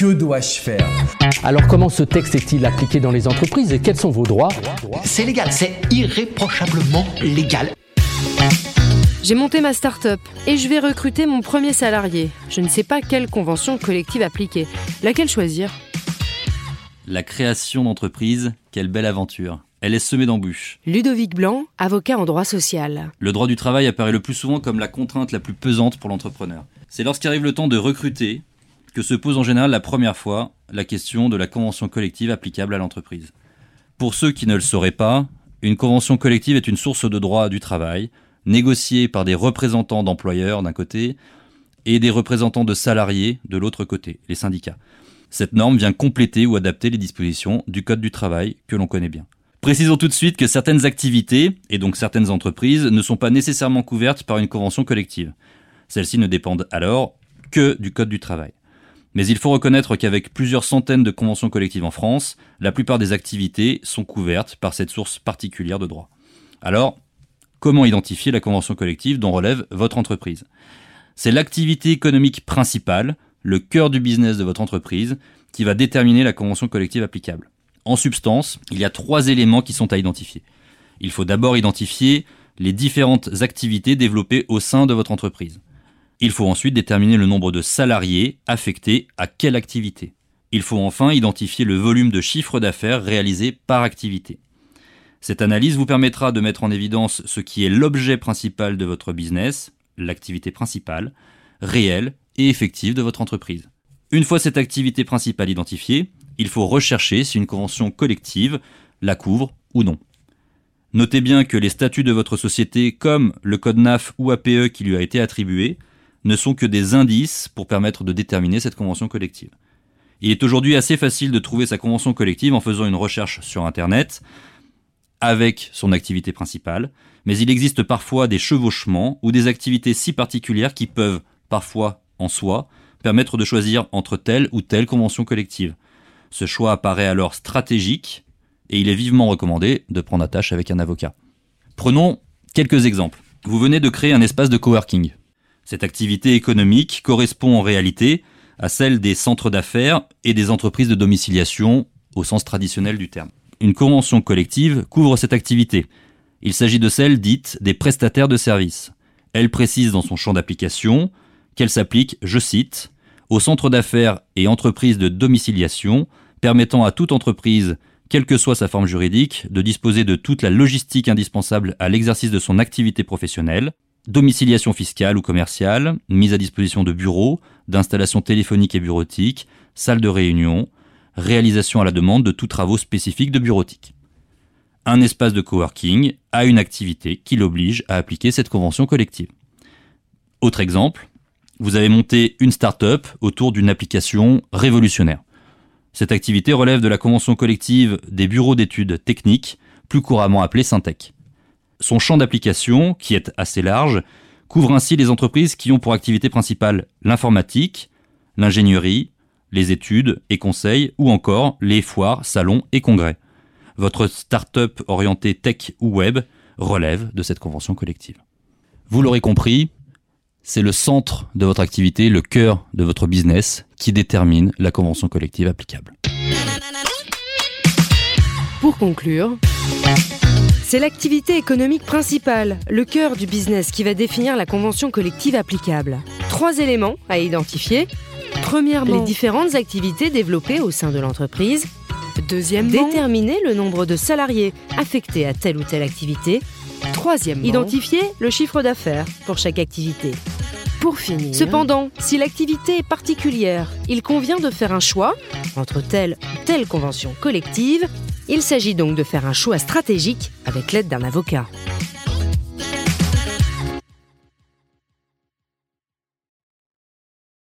Que dois-je faire Alors comment ce texte est-il appliqué dans les entreprises et quels sont vos droits C'est légal, c'est irréprochablement légal. J'ai monté ma start-up et je vais recruter mon premier salarié. Je ne sais pas quelle convention collective appliquer. Laquelle choisir La création d'entreprise, quelle belle aventure. Elle est semée d'embûches. Ludovic Blanc, avocat en droit social. Le droit du travail apparaît le plus souvent comme la contrainte la plus pesante pour l'entrepreneur. C'est lorsqu'arrive le temps de recruter que se pose en général la première fois la question de la convention collective applicable à l'entreprise. Pour ceux qui ne le sauraient pas, une convention collective est une source de droit du travail, négociée par des représentants d'employeurs d'un côté et des représentants de salariés de l'autre côté, les syndicats. Cette norme vient compléter ou adapter les dispositions du Code du travail que l'on connaît bien. Précisons tout de suite que certaines activités, et donc certaines entreprises, ne sont pas nécessairement couvertes par une convention collective. Celles-ci ne dépendent alors que du Code du travail. Mais il faut reconnaître qu'avec plusieurs centaines de conventions collectives en France, la plupart des activités sont couvertes par cette source particulière de droit. Alors, comment identifier la convention collective dont relève votre entreprise? C'est l'activité économique principale, le cœur du business de votre entreprise, qui va déterminer la convention collective applicable. En substance, il y a trois éléments qui sont à identifier. Il faut d'abord identifier les différentes activités développées au sein de votre entreprise. Il faut ensuite déterminer le nombre de salariés affectés à quelle activité. Il faut enfin identifier le volume de chiffre d'affaires réalisé par activité. Cette analyse vous permettra de mettre en évidence ce qui est l'objet principal de votre business, l'activité principale, réelle et effective de votre entreprise. Une fois cette activité principale identifiée, il faut rechercher si une convention collective la couvre ou non. Notez bien que les statuts de votre société, comme le code NAF ou APE qui lui a été attribué, ne sont que des indices pour permettre de déterminer cette convention collective. Il est aujourd'hui assez facile de trouver sa convention collective en faisant une recherche sur Internet avec son activité principale, mais il existe parfois des chevauchements ou des activités si particulières qui peuvent, parfois en soi, permettre de choisir entre telle ou telle convention collective. Ce choix apparaît alors stratégique et il est vivement recommandé de prendre attache avec un avocat. Prenons quelques exemples. Vous venez de créer un espace de coworking. Cette activité économique correspond en réalité à celle des centres d'affaires et des entreprises de domiciliation au sens traditionnel du terme. Une convention collective couvre cette activité. Il s'agit de celle dite des prestataires de services. Elle précise dans son champ d'application qu'elle s'applique, je cite, aux centres d'affaires et entreprises de domiciliation permettant à toute entreprise, quelle que soit sa forme juridique, de disposer de toute la logistique indispensable à l'exercice de son activité professionnelle, domiciliation fiscale ou commerciale, mise à disposition de bureaux, d'installations téléphoniques et bureautiques, salles de réunion, réalisation à la demande de tous travaux spécifiques de bureautique. Un espace de coworking a une activité qui l'oblige à appliquer cette convention collective. Autre exemple, vous avez monté une start-up autour d'une application révolutionnaire. Cette activité relève de la convention collective des bureaux d'études techniques, plus couramment appelée Syntec. Son champ d'application, qui est assez large, couvre ainsi les entreprises qui ont pour activité principale l'informatique, l'ingénierie, les études et conseils, ou encore les foires, salons et congrès. Votre start-up orientée tech ou web relève de cette convention collective. Vous l'aurez compris, c'est le centre de votre activité, le cœur de votre business qui détermine la convention collective applicable. Pour conclure, c'est l'activité économique principale, le cœur du business qui va définir la convention collective applicable. Trois éléments à identifier. Premièrement, les différentes activités développées au sein de l'entreprise. Deuxièmement, déterminer le nombre de salariés affectés à telle ou telle activité. Troisièmement, identifier le chiffre d'affaires pour chaque activité. Pour finir, cependant, si l'activité est particulière, il convient de faire un choix entre telle ou telle convention collective. Il s'agit donc de faire un choix stratégique avec l'aide d'un avocat.